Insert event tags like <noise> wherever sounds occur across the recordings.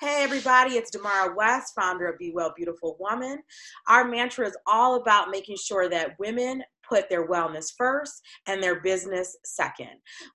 Hey, everybody, it's Damara West, founder of Be Well Beautiful Woman. Our mantra is all about making sure that women put their wellness first and their business second.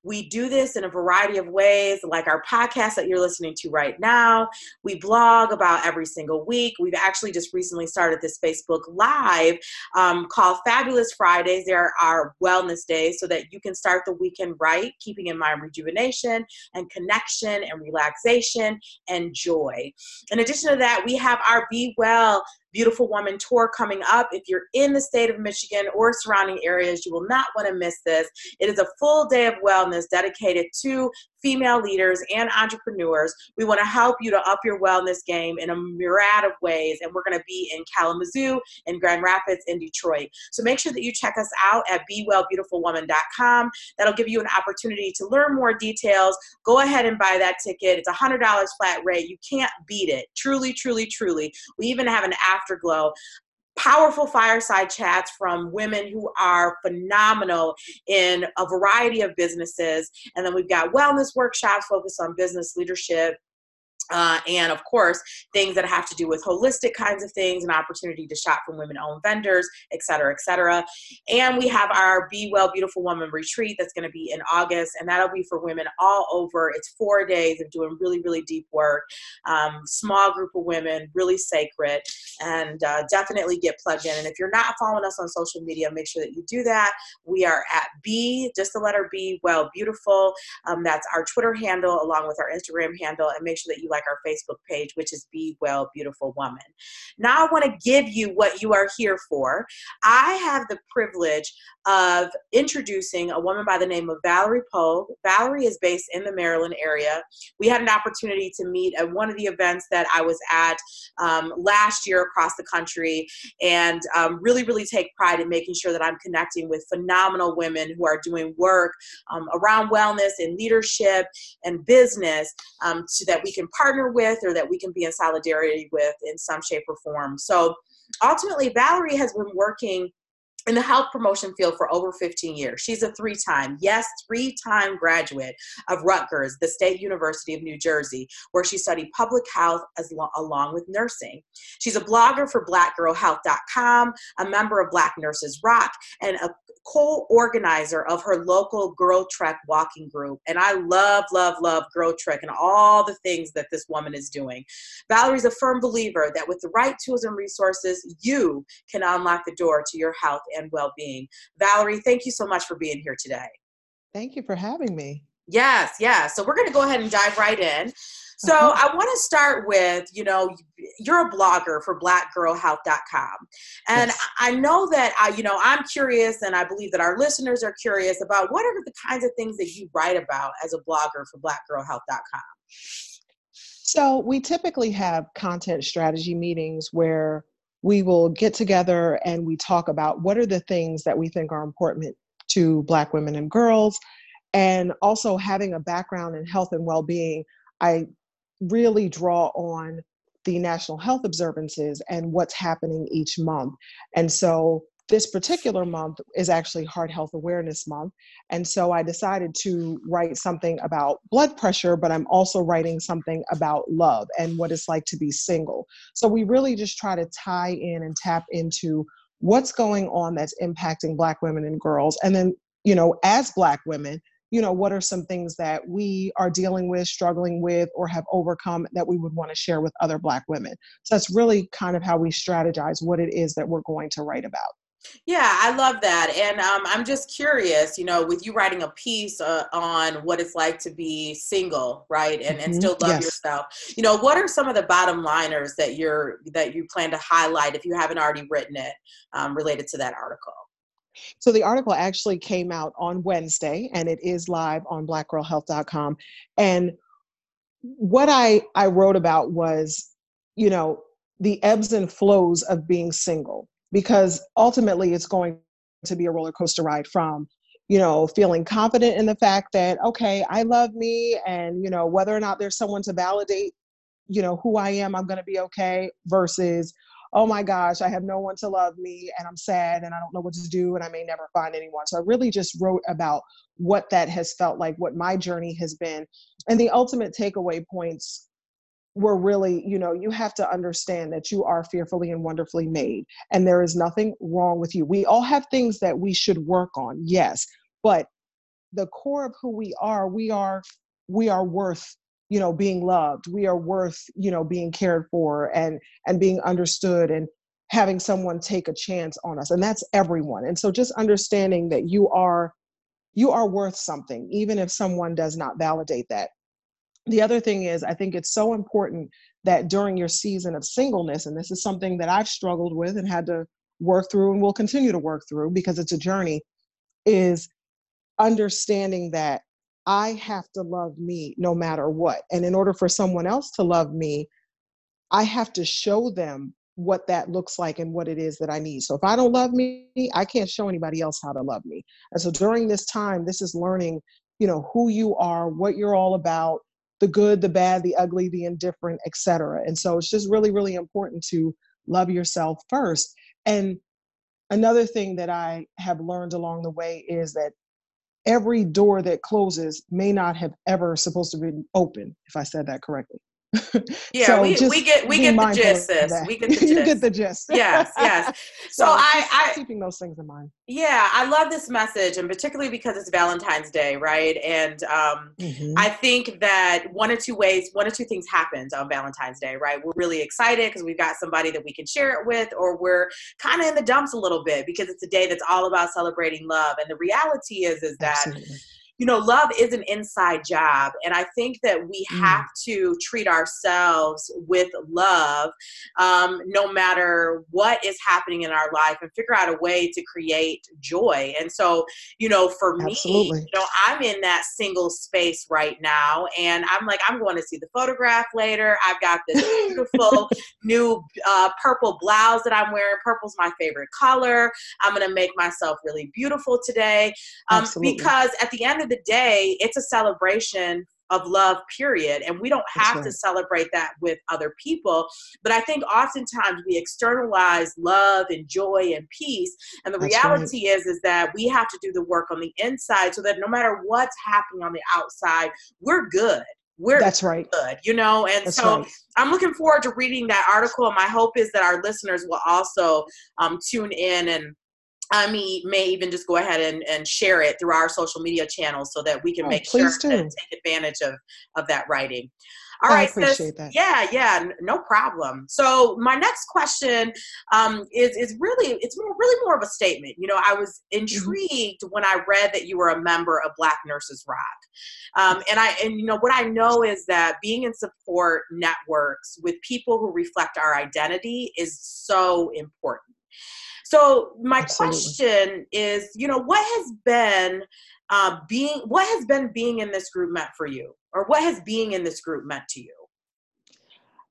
We do this in a variety of ways, like our podcast that you're listening to right now. We blog about every single week. We've actually just recently started this Facebook Live um, called Fabulous Fridays. There are wellness days so that you can start the weekend right, keeping in mind rejuvenation and connection and relaxation and joy. In addition to that, we have our Be Well Beautiful Woman Tour coming up. If you're in the state of Michigan or surrounding areas, you will not want to miss this. It is a full day of wellness dedicated to female leaders and entrepreneurs. We want to help you to up your wellness game in a myriad of ways. And we're going to be in Kalamazoo, in Grand Rapids, in Detroit. So make sure that you check us out at BeWellBeautifulWoman.com. That'll give you an opportunity to learn more details. Go ahead and buy that ticket. It's a $100 flat rate. You can't beat it. Truly, truly, truly. We even have an afterglow powerful fireside chats from women who are phenomenal in a variety of businesses. And then we've got wellness workshops focused on business leadership uh, and of course, things that have to do with holistic kinds of things, an opportunity to shop from women owned vendors, et cetera, et cetera. And we have our Be Well Beautiful Woman retreat that's going to be in August, and that'll be for women all over. It's four days of doing really, really deep work, um, small group of women, really sacred, and uh, definitely get plugged in. And if you're not following us on social media, make sure that you do that. We are at B, just the letter B, Well Beautiful. Um, that's our Twitter handle along with our Instagram handle, and make sure that you like our Facebook page, which is Be Well Beautiful Woman. Now, I want to give you what you are here for. I have the privilege of introducing a woman by the name of Valerie Pogue. Valerie is based in the Maryland area. We had an opportunity to meet at one of the events that I was at um, last year across the country and um, really, really take pride in making sure that I'm connecting with phenomenal women who are doing work um, around wellness and leadership and business um, so that we can partner with or that we can be in solidarity with in some shape or form. So ultimately, Valerie has been working in the health promotion field for over 15 years. She's a three time, yes, three time graduate of Rutgers, the State University of New Jersey, where she studied public health as lo- along with nursing. She's a blogger for blackgirlhealth.com, a member of Black Nurses Rock, and a co-organizer of her local Girl Trek walking group. And I love, love, love Girl Trek and all the things that this woman is doing. Valerie's a firm believer that with the right tools and resources, you can unlock the door to your health and well-being. Valerie, thank you so much for being here today. Thank you for having me. Yes, yes. So we're going to go ahead and dive right in. So uh-huh. I want to start with, you know, you're a blogger for blackgirlhealth.com. And yes. I know that I, you know, I'm curious and I believe that our listeners are curious about what are the kinds of things that you write about as a blogger for blackgirlhealth.com. So we typically have content strategy meetings where we will get together and we talk about what are the things that we think are important to black women and girls and also having a background in health and well-being i really draw on the national health observances and what's happening each month. And so this particular month is actually Heart Health Awareness Month. And so I decided to write something about blood pressure, but I'm also writing something about love and what it's like to be single. So we really just try to tie in and tap into what's going on that's impacting Black women and girls. And then, you know, as Black women, you know what are some things that we are dealing with struggling with or have overcome that we would want to share with other black women so that's really kind of how we strategize what it is that we're going to write about yeah, I love that. And um, I'm just curious, you know, with you writing a piece uh, on what it's like to be single, right? And, and mm-hmm. still love yes. yourself. You know, what are some of the bottom liners that you're, that you plan to highlight if you haven't already written it um, related to that article? So the article actually came out on Wednesday and it is live on blackgirlhealth.com. And what I, I wrote about was, you know, the ebbs and flows of being single, because ultimately it's going to be a roller coaster ride from, you know, feeling confident in the fact that, okay, I love me and, you know, whether or not there's someone to validate, you know, who I am, I'm going to be okay versus, oh my gosh, I have no one to love me and I'm sad and I don't know what to do and I may never find anyone. So I really just wrote about what that has felt like, what my journey has been. And the ultimate takeaway points we're really, you know, you have to understand that you are fearfully and wonderfully made, and there is nothing wrong with you. We all have things that we should work on, yes, but the core of who we are, we are we are worth you know being loved. We are worth you know being cared for and and being understood and having someone take a chance on us and that's everyone. And so just understanding that you are you are worth something even if someone does not validate that. The other thing is i think it's so important that during your season of singleness and this is something that i've struggled with and had to work through and will continue to work through because it's a journey is understanding that I have to love me no matter what. And in order for someone else to love me, I have to show them what that looks like and what it is that I need. So if I don't love me, I can't show anybody else how to love me. And so during this time, this is learning, you know, who you are, what you're all about, the good, the bad, the ugly, the indifferent, etc. And so it's just really, really important to love yourself first. And another thing that I have learned along the way is that every door that closes may not have ever supposed to be open if i said that correctly <laughs> yeah, so we, we get we get the gist, sis. We <laughs> get the gist. you get the gist. <laughs> yes, yes. So, so I, I keeping those things in mind. Yeah, I love this message, and particularly because it's Valentine's Day, right? And um, mm-hmm. I think that one or two ways, one or two things happens on Valentine's Day, right? We're really excited because we've got somebody that we can share it with, or we're kind of in the dumps a little bit because it's a day that's all about celebrating love. And the reality is, is that. Absolutely you know, love is an inside job. And I think that we mm. have to treat ourselves with love um, no matter what is happening in our life and figure out a way to create joy. And so, you know, for Absolutely. me, you know, I'm in that single space right now. And I'm like, I'm going to see the photograph later. I've got this <laughs> beautiful new uh, purple blouse that I'm wearing. Purple's my favorite color. I'm going to make myself really beautiful today um, because at the end of the day, it's a celebration of love period. And we don't have right. to celebrate that with other people. But i think oftentimes we externalize love and joy and peace. And the That's reality right. is is that we have to do the work on the inside so that no matter what's happening on the outside we're good. We're that's right. good you know? And that's so right. i'm looking forward to reading that article. And my hope is that our listeners will also um, tune in and I mean, may even just go ahead and, and share it through our social media channels so that we can oh, make sure do. to take advantage of, of that writing. All right, appreciate sis. that. Yeah, yeah, no problem. So my next question um, is is really it's more really more of a statement. You know, I was mm-hmm. intrigued mm-hmm. when I read that you were a member of Black Nurses Rock, um, and I and you know what I know is that being in support networks with people who reflect our identity is so important. So my Absolutely. question is, you know, what has been uh, being what has been being in this group meant for you, or what has being in this group meant to you?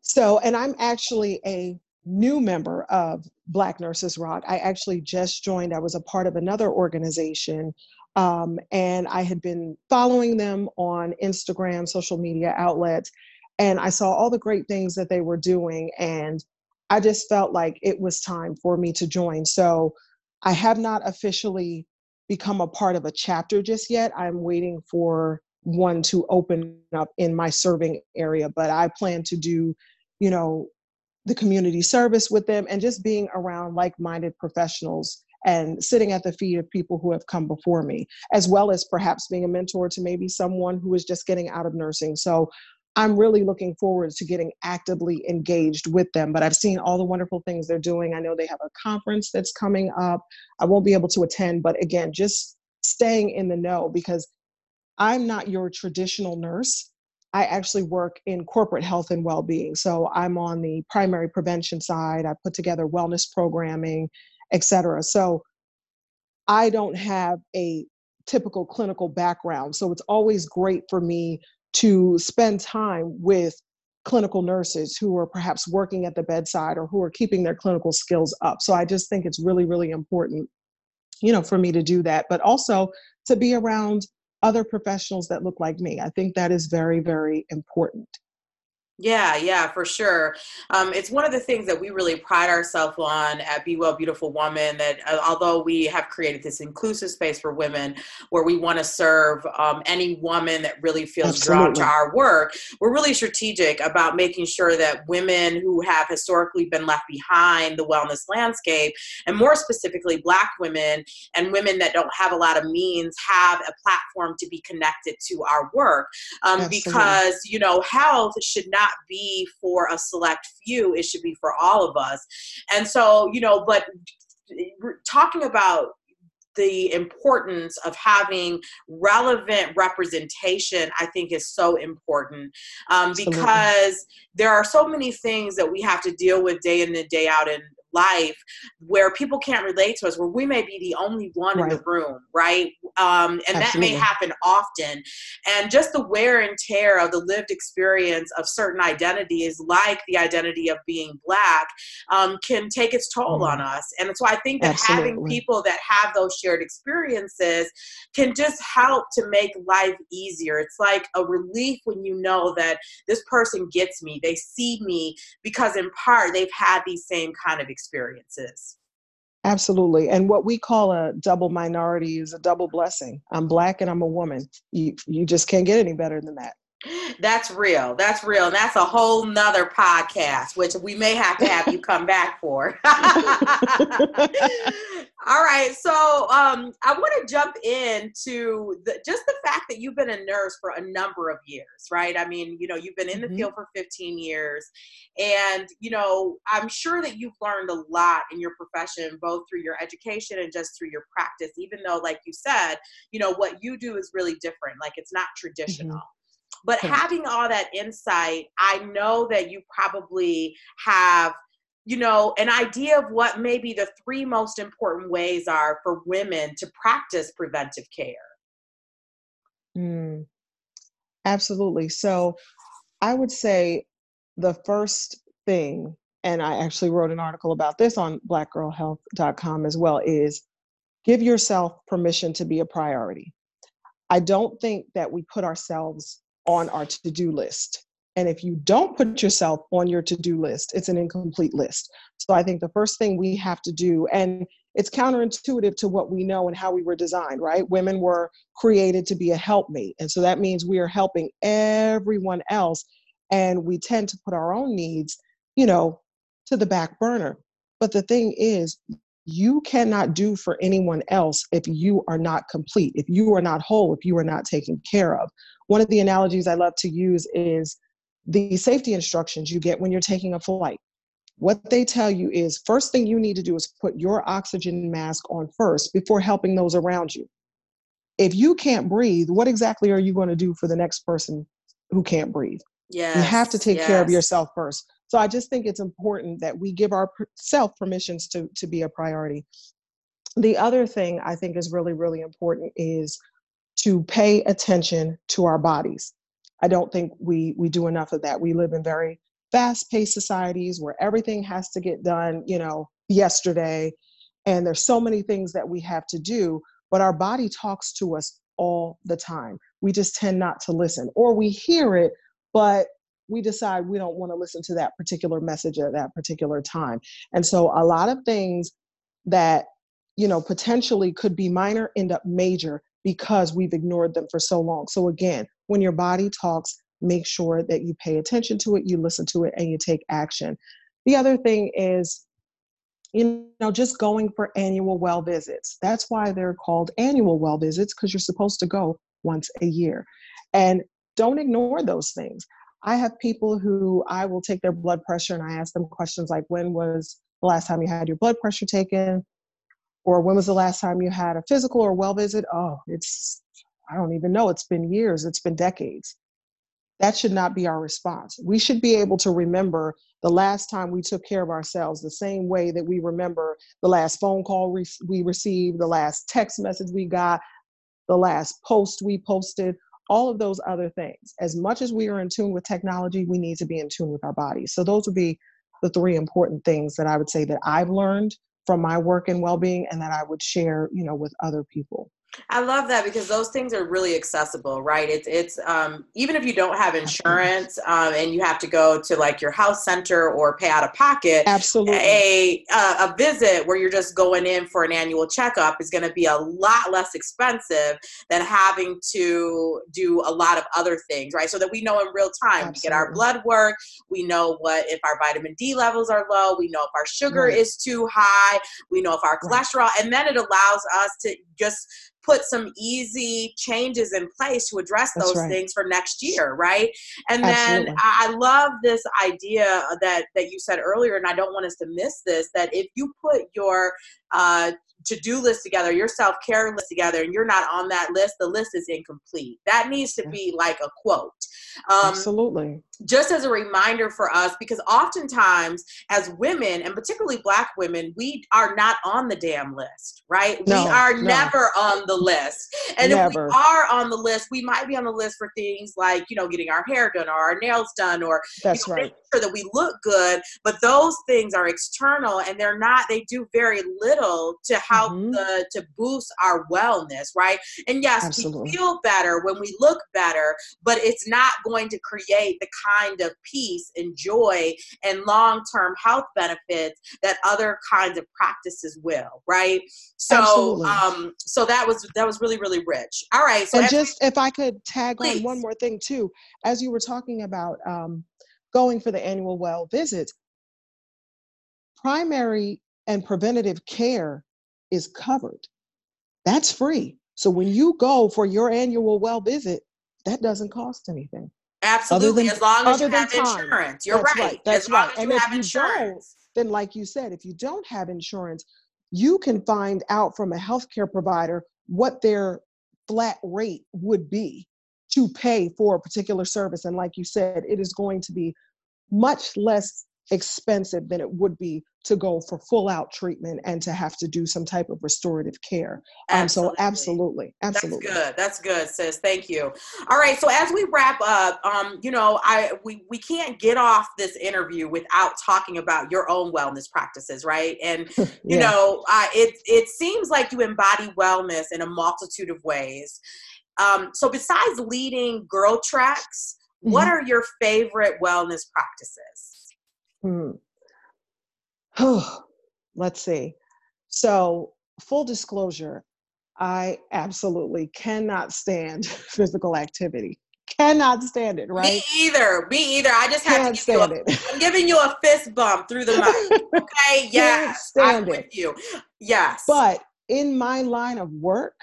So, and I'm actually a new member of Black Nurses Rock. I actually just joined. I was a part of another organization um, and I had been following them on Instagram, social media outlets, and I saw all the great things that they were doing. And I just felt like it was time for me to join. So I have not officially become a part of a chapter just yet. I'm waiting for one to open up in my serving area, but I plan to do, you know, the community service with them and just being around like minded professionals and sitting at the feet of people who have come before me, as well as perhaps being a mentor to maybe someone who is just getting out of nursing. So I'm really looking forward to getting actively engaged with them. But I've seen all the wonderful things they're doing. I know they have a conference that's coming up. I won't be able to attend, but again, just staying in the know because I'm not your traditional nurse. I actually work in corporate health and well being. So I'm on the primary prevention side. I put together wellness programming, et cetera. So I don't have a typical clinical background. So it's always great for me to spend time with clinical nurses who are perhaps working at the bedside or who are keeping their clinical skills up. So I just think it's really, really important, you know, for me to do that, but also to be around other professionals that look like me. I think that is very, very important. Yeah, yeah, for sure. Um, it's one of the things that we really pride ourselves on at Be Well Beautiful Woman. That uh, although we have created this inclusive space for women, where we want to serve um, any woman that really feels Absolutely. drawn to our work, we're really strategic about making sure that women who have historically been left behind the wellness landscape, and more specifically, Black women and women that don't have a lot of means, have a platform to be connected to our work. Um, because you know, health should not not be for a select few, it should be for all of us. And so, you know, but talking about the importance of having relevant representation i think is so important um, because there are so many things that we have to deal with day in and day out in life where people can't relate to us, where we may be the only one right. in the room, right? Um, and Absolutely. that may happen often. And just the wear and tear of the lived experience of certain identities, like the identity of being Black, um, can take its toll mm. on us. And so I think that Absolutely. having people that have those shared experiences can just help to make life easier. It's like a relief when you know that this person gets me, they see me, because in part they've had these same kind of experiences experiences. Absolutely. And what we call a double minority is a double blessing. I'm black and I'm a woman. You you just can't get any better than that. That's real. That's real. And that's a whole nother podcast, which we may have to have you come back for. <laughs> <laughs> All right. So um, I want to jump into the, just the fact that you've been a nurse for a number of years, right? I mean, you know, you've been in the mm-hmm. field for 15 years. And, you know, I'm sure that you've learned a lot in your profession, both through your education and just through your practice, even though, like you said, you know, what you do is really different. Like it's not traditional. Mm-hmm. But having all that insight, I know that you probably have you know, an idea of what maybe the three most important ways are for women to practice preventive care. Mm, absolutely. So I would say the first thing, and I actually wrote an article about this on blackgirlhealth.com as well, is give yourself permission to be a priority. I don't think that we put ourselves on our to do list. And if you don't put yourself on your to do list, it's an incomplete list. So I think the first thing we have to do, and it's counterintuitive to what we know and how we were designed, right? Women were created to be a helpmate. And so that means we are helping everyone else. And we tend to put our own needs, you know, to the back burner. But the thing is, you cannot do for anyone else if you are not complete, if you are not whole, if you are not taken care of. One of the analogies I love to use is the safety instructions you get when you're taking a flight. What they tell you is first thing you need to do is put your oxygen mask on first before helping those around you. If you can't breathe, what exactly are you going to do for the next person who can't breathe? Yes, you have to take yes. care of yourself first. So I just think it's important that we give ourselves permissions to, to be a priority. The other thing I think is really, really important is to pay attention to our bodies. I don't think we we do enough of that. We live in very fast-paced societies where everything has to get done, you know, yesterday, and there's so many things that we have to do, but our body talks to us all the time. We just tend not to listen, or we hear it, but we decide we don't want to listen to that particular message at that particular time. And so a lot of things that you know potentially could be minor end up major because we've ignored them for so long. So, again, when your body talks, make sure that you pay attention to it, you listen to it, and you take action. The other thing is, you know, just going for annual well visits. That's why they're called annual well visits because you're supposed to go once a year. And don't ignore those things. I have people who I will take their blood pressure and I ask them questions like, when was the last time you had your blood pressure taken? Or when was the last time you had a physical or well visit? Oh it's i don't even know. It's been years. It's been decades. That should not be our response. We should be able to remember the last time we took care of ourselves the same way that we remember the last phone call we received the last text message we got the last post we posted all of those other things. As much as we are in tune with technology we need to be in tune with our bodies. So those would be the three important things that i would say that i've learned from my work and well-being and that I would share, you know, with other people. I love that because those things are really accessible, right? It's it's um, even if you don't have insurance um, and you have to go to like your house center or pay out of pocket. Absolutely, a a, a visit where you're just going in for an annual checkup is going to be a lot less expensive than having to do a lot of other things, right? So that we know in real time, Absolutely. we get our blood work, we know what if our vitamin D levels are low, we know if our sugar right. is too high, we know if our cholesterol, right. and then it allows us to just put some easy changes in place to address That's those right. things for next year right and Absolutely. then i love this idea that that you said earlier and i don't want us to miss this that if you put your uh, to-do list together, your self-care list together, and you're not on that list, the list is incomplete. That needs to be like a quote. Um, Absolutely. Just as a reminder for us, because oftentimes as women, and particularly black women, we are not on the damn list, right? No, we are no. never on the list. And never. if we are on the list, we might be on the list for things like, you know, getting our hair done or our nails done or That's you know, right. sure that we look good. But those things are external and they're not, they do very little to help mm-hmm. the to boost our wellness, right? And yes, Absolutely. we feel better when we look better, but it's not going to create the kind of peace and joy and long-term health benefits that other kinds of practices will, right? So Absolutely. um so that was that was really really rich. All right, so and just if I could tag please. on one more thing too, as you were talking about um going for the annual well visits, primary and preventative care is covered. That's free. So when you go for your annual well visit, that doesn't cost anything. Absolutely, than, as long as you have time. insurance. You're right. right. That's right. and if you insurance. don't, then like you said, if you don't have insurance, you can find out from a healthcare provider what their flat rate would be to pay for a particular service. And like you said, it is going to be much less expensive than it would be to go for full out treatment and to have to do some type of restorative care. Um, so absolutely, absolutely. That's good. That's good, sis. Thank you. All right. So as we wrap up, um, you know, I we we can't get off this interview without talking about your own wellness practices, right? And <laughs> you yeah. know, uh, it it seems like you embody wellness in a multitude of ways. Um, so besides leading girl treks, mm-hmm. what are your favorite wellness practices? Hmm. Let's see. So, full disclosure, I absolutely cannot stand <laughs> physical activity. Cannot stand it, right? Me either. Me either. I just have to give you a, it. <laughs> I'm giving you a fist bump through the mic. <laughs> Okay. yes. I'm it. with you. Yes. But in my line of work,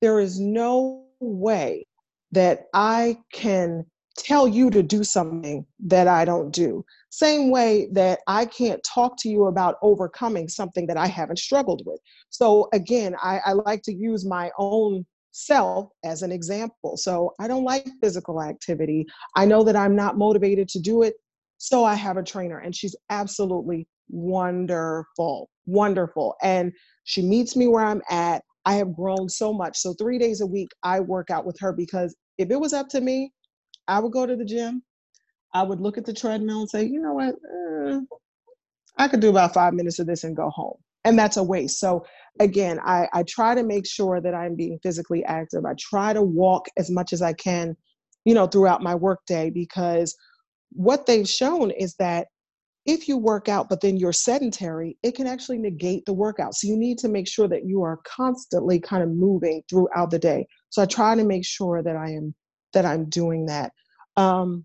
there is no way that I can tell you to do something that I don't do. Same way that I can't talk to you about overcoming something that I haven't struggled with. So again, I, I like to use my own self as an example. So I don't like physical activity. I know that I'm not motivated to do it. So I have a trainer and she's absolutely wonderful, wonderful. And she meets me where I'm at. I have grown so much. So three days a week, I work out with her because if it was up to me, I would go to the gym I would look at the treadmill and say, you know what, uh, I could do about five minutes of this and go home. And that's a waste. So again, I, I try to make sure that I'm being physically active. I try to walk as much as I can, you know, throughout my workday because what they've shown is that if you work out but then you're sedentary it can actually negate the workout so you need to make sure that you are constantly kind of moving throughout the day so i try to make sure that i am that i'm doing that um,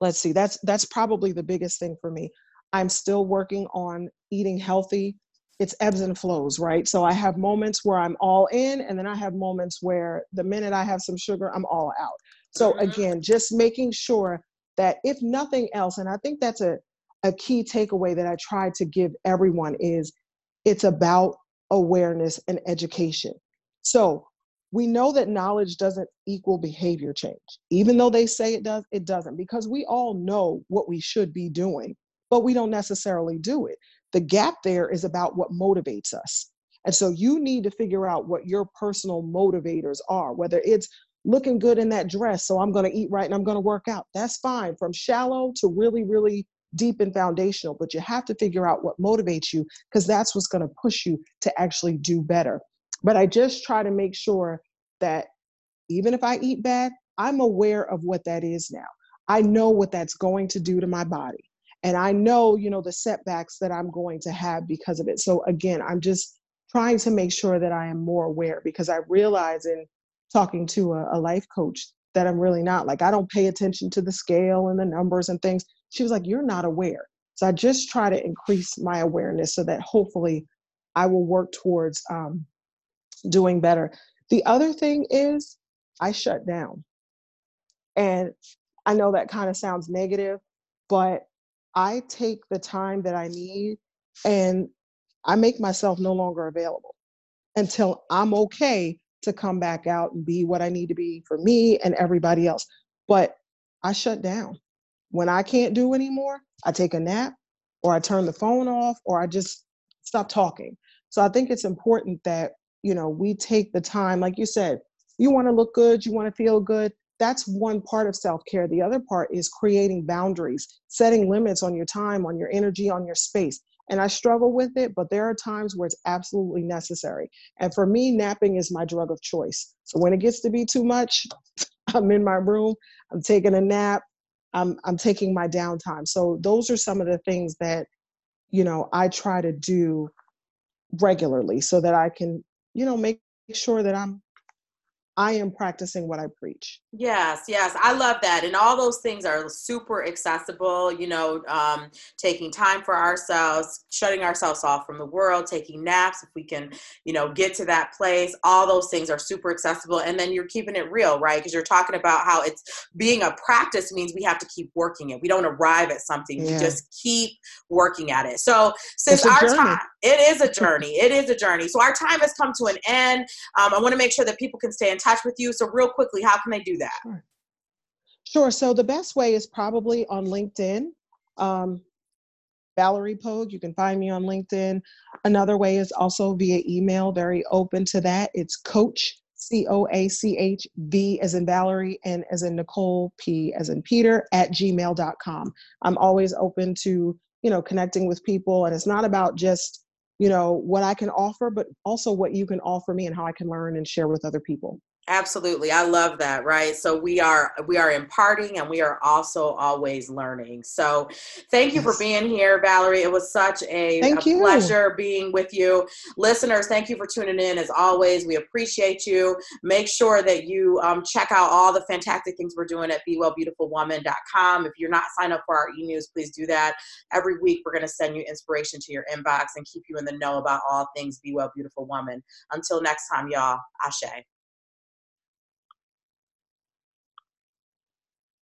let's see that's that's probably the biggest thing for me. I'm still working on eating healthy. It's ebbs and flows right? So i have moments where i'm all in and then i have moments where the minute i have some sugar i'm all out. So mm-hmm. again just making sure that if nothing else and i think that's a, a key takeaway that i try to give everyone is it's about awareness and education. So we know that knowledge doesn't equal behavior change. Even though they say it does, it doesn't because we all know what we should be doing, but we don't necessarily do it. The gap there is about what motivates us. And so you need to figure out what your personal motivators are, whether it's looking good in that dress, so I'm going to eat right and I'm going to work out. That's fine, from shallow to really, really deep and foundational. But you have to figure out what motivates you because that's what's going to push you to actually do better. But I just try to make sure that even if I eat bad, I'm aware of what that is now. I know what that's going to do to my body. And I know, you know, the setbacks that I'm going to have because of it. So again, I'm just trying to make sure that I am more aware because I realize in talking to a, a life coach that I'm really not. Like I don't pay attention to the scale and the numbers and things. She was like, You're not aware. So I just try to increase my awareness so that hopefully I will work towards um, doing better. The other thing is I shut down. And I know that kind of sounds negative, but I take the time that I need and I make myself no longer available until I'm okay to come back out and be what I need to be for me and everybody else. But I shut down. When I can't do anymore, I take a nap or I turn the phone off or I just stop talking. So I think it's important that, you know, we take the time, like you said, you want to look good, you want to feel good. That's one part of self care. The other part is creating boundaries, setting limits on your time, on your energy, on your space. And I struggle with it, but there are times where it's absolutely necessary. And for me, napping is my drug of choice. So when it gets to be too much, <laughs> I'm in my room, I'm taking a nap, I'm, I'm taking my downtime. So those are some of the things that, you know, I try to do regularly so that I can, you know, make sure that I'm I am practicing what I preach. Yes, yes, I love that, and all those things are super accessible. You know, um, taking time for ourselves, shutting ourselves off from the world, taking naps if we can, you know, get to that place. All those things are super accessible, and then you're keeping it real, right? Because you're talking about how it's being a practice means we have to keep working it. We don't arrive at something; yeah. we just keep working at it. So, since our journey. time, it is a journey. it is a journey. So our time has come to an end. Um, I want to make sure that people can stay in touch with you. So, real quickly, how can they do that? Sure. sure. So, the best way is probably on LinkedIn. Um, Valerie Pogue, you can find me on LinkedIn. Another way is also via email, very open to that. It's coach, C O A C H, V as in Valerie, and as in Nicole, P as in Peter, at gmail.com. I'm always open to, you know, connecting with people. And it's not about just, you know, what I can offer, but also what you can offer me and how I can learn and share with other people. Absolutely. I love that, right? So we are we are imparting and we are also always learning. So thank you yes. for being here, Valerie. It was such a, a pleasure being with you. Listeners, thank you for tuning in as always. We appreciate you. Make sure that you um, check out all the fantastic things we're doing at bewellbeautifulwoman.com. If you're not signed up for our e-news, please do that. Every week we're going to send you inspiration to your inbox and keep you in the know about all things Be Well Beautiful Woman. Until next time, y'all. Ashe.